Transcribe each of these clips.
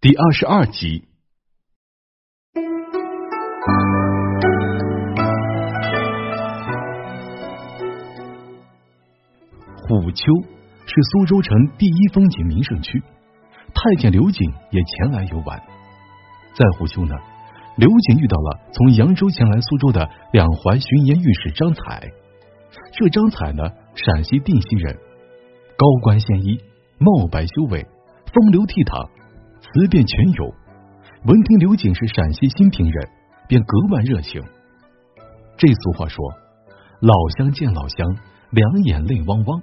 第二十二集。虎丘是苏州城第一风景名胜区，太监刘瑾也前来游玩。在虎丘呢，刘瑾遇到了从扬州前来苏州的两淮巡盐御史张彩。这张彩呢，陕西定西人，高官鲜衣，貌白修伟，风流倜傥，词辩全有。闻听刘瑾是陕西新平人，便格外热情。这俗话说：“老乡见老乡，两眼泪汪汪。”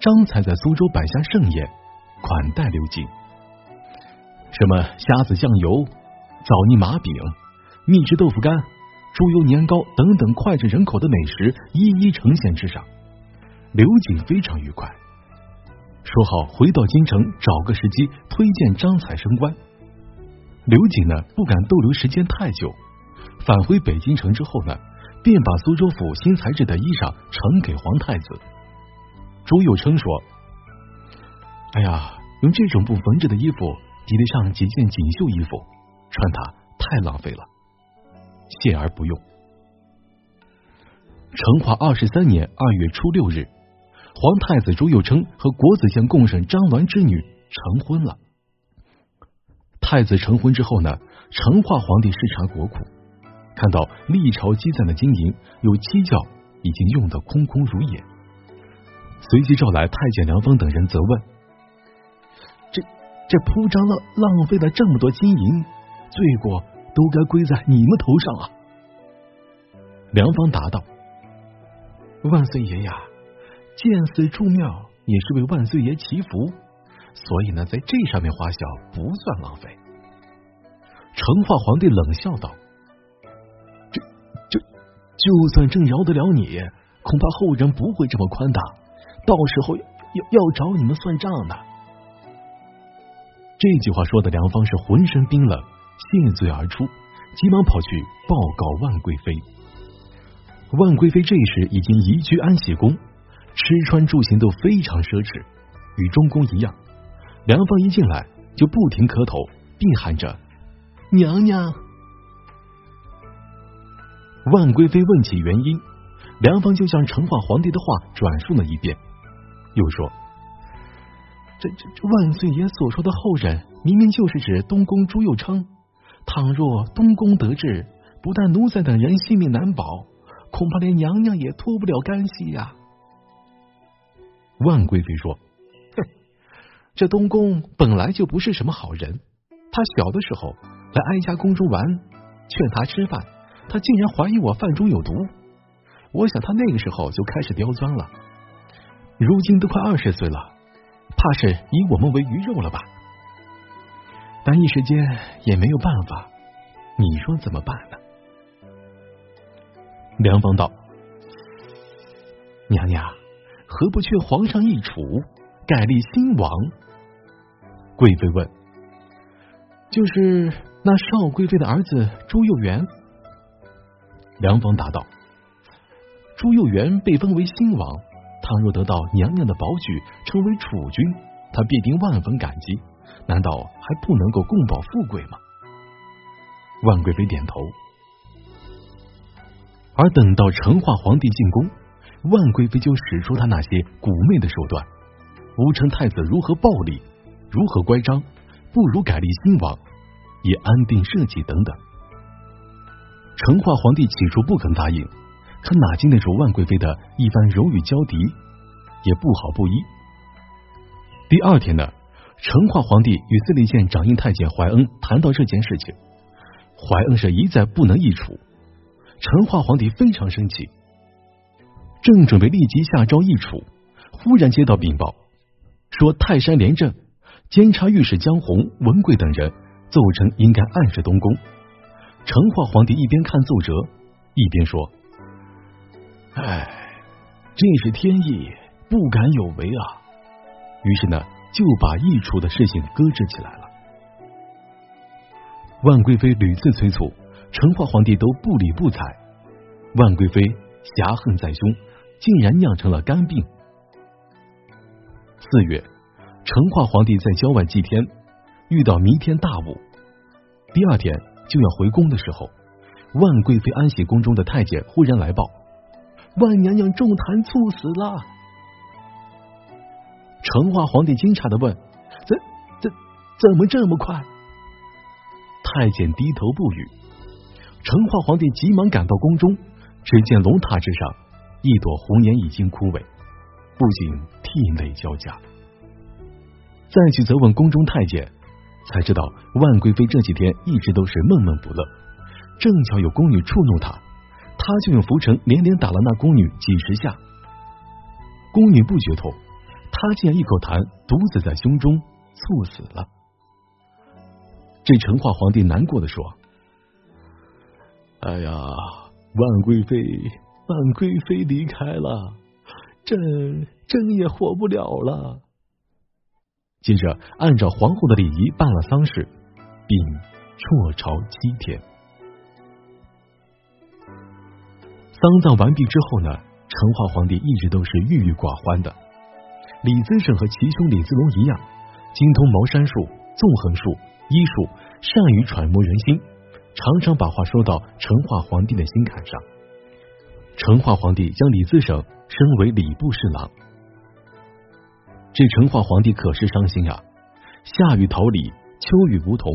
张才在苏州摆下盛宴，款待刘瑾。什么虾子酱油、枣泥麻饼、蜜汁豆腐干、猪油年糕等等脍炙人口的美食一一呈现之上，刘瑾非常愉快。说好回到京城找个时机推荐张彩升官。刘瑾呢不敢逗留时间太久，返回北京城之后呢，便把苏州府新裁制的衣裳呈给皇太子。朱佑称说：“哎呀，用这种布缝制的衣服抵得上几件锦绣衣服，穿它太浪费了，谢而不用。”成化二十三年二月初六日，皇太子朱佑称和国子监贡生张鸾之女成婚了。太子成婚之后呢，成化皇帝视察国库，看到历朝积攒的金银有七窖已经用得空空如也。随即召来太监梁峰等人责问：“这这铺张了浪费了这么多金银，罪过都该归在你们头上啊！”梁方答道：“万岁爷呀，见死出庙也是为万岁爷祈福，所以呢，在这上面花销不算浪费。”成化皇帝冷笑道：“这这就算朕饶得了你，恐怕后人不会这么宽大。”到时候要要找你们算账的。这句话说的梁芳是浑身冰冷，谢罪而出，急忙跑去报告万贵妃。万贵妃这时已经移居安喜宫，吃穿住行都非常奢侈，与中宫一样。梁芳一进来就不停磕头，并喊着娘娘。万贵妃问起原因，梁芳就将成化皇帝的话转述了一遍。又说：“这这这万岁爷所说的后人，明明就是指东宫朱佑称。倘若东宫得志，不但奴才等人性命难保，恐怕连娘娘也脱不了干系呀。”万贵妃说：“哼，这东宫本来就不是什么好人。他小的时候来哀家宫中玩，劝他吃饭，他竟然怀疑我饭中有毒。我想他那个时候就开始刁钻了。”如今都快二十岁了，怕是以我们为鱼肉了吧？但一时间也没有办法，你说怎么办呢？梁芳道：“娘娘，何不劝皇上一储，改立新王？”贵妃问：“就是那少贵妃的儿子朱佑元？”梁芳答道：“朱佑元被封为新王。”倘若得到娘娘的保举，成为储君，他必定万分感激。难道还不能够共保富贵吗？万贵妃点头。而等到成化皇帝进宫，万贵妃就使出她那些蛊媚的手段，吴成太子如何暴力，如何乖张，不如改立新王，以安定社稷等等。成化皇帝起初不肯答应。可哪经得住万贵妃的一番柔语交敌，也不好不依。第二天呢，成化皇帝与司礼监掌印太监怀恩谈到这件事情，怀恩是一再不能易处。成化皇帝非常生气，正准备立即下诏易处，忽然接到禀报，说泰山廉政监察御史江洪、文贵等人奏称应该暗示东宫。成化皇帝一边看奏折，一边说。哎，这是天意，不敢有违啊！于是呢，就把易处的事情搁置起来了。万贵妃屡次催促，成化皇帝都不理不睬。万贵妃侠恨在胸，竟然酿成了肝病。四月，成化皇帝在郊外祭天，遇到弥天大雾，第二天就要回宫的时候，万贵妃安喜宫中的太监忽然来报，万娘娘中弹猝死了。成化皇帝惊诧的问：“怎怎怎么这么快？”太监低头不语。成化皇帝急忙赶到宫中，只见龙榻之上一朵红颜已经枯萎，不禁涕泪交加。再去责问宫中太监，才知道万贵妃这几天一直都是闷闷不乐。正巧有宫女触怒她，她就用拂尘连连打了那宫女几十下。宫女不觉痛，她竟然一口痰毒死在胸中，猝死了。这成化皇帝难过的说：“哎呀，万贵妃，万贵妃离开了，朕朕也活不了了。”接着，按照皇后的礼仪办了丧事，并辍朝七天。丧葬完毕之后呢，成化皇帝一直都是郁郁寡欢的。李自成和其兄李自龙一样，精通茅山术、纵横术、医术，善于揣摩人心，常常把话说到成化皇帝的心坎上。成化皇帝将李自成升为礼部侍郎。这成化皇帝可是伤心啊！夏雨桃李，秋雨梧桐，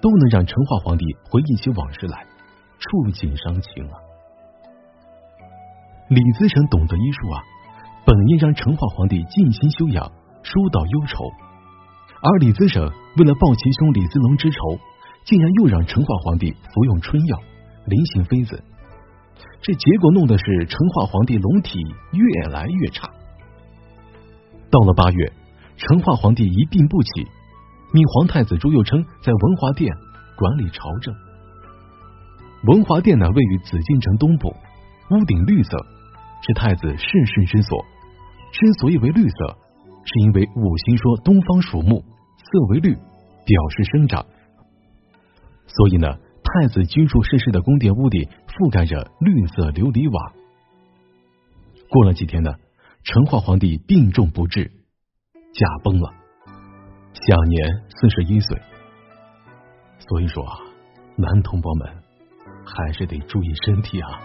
都能让成化皇帝回忆起往事来，触景伤情啊。李自成懂得医术啊，本应让成化皇帝静心修养，疏导忧愁，而李自成为了报其兄李自龙之仇，竟然又让成化皇帝服用春药，临行妃子，这结果弄的是成化皇帝龙体越来越差。到了八月，成化皇帝一病不起，命皇太子朱佑称在文华殿管理朝政。文华殿呢，位于紫禁城东部，屋顶绿色，是太子逝世之所。之所以为绿色，是因为五行说东方属木，色为绿，表示生长。所以呢，太子居住世世的宫殿屋顶覆盖着绿色琉璃瓦。过了几天呢？成化皇帝病重不治，驾崩了，享年四十一岁。所以说啊，男同胞们还是得注意身体啊。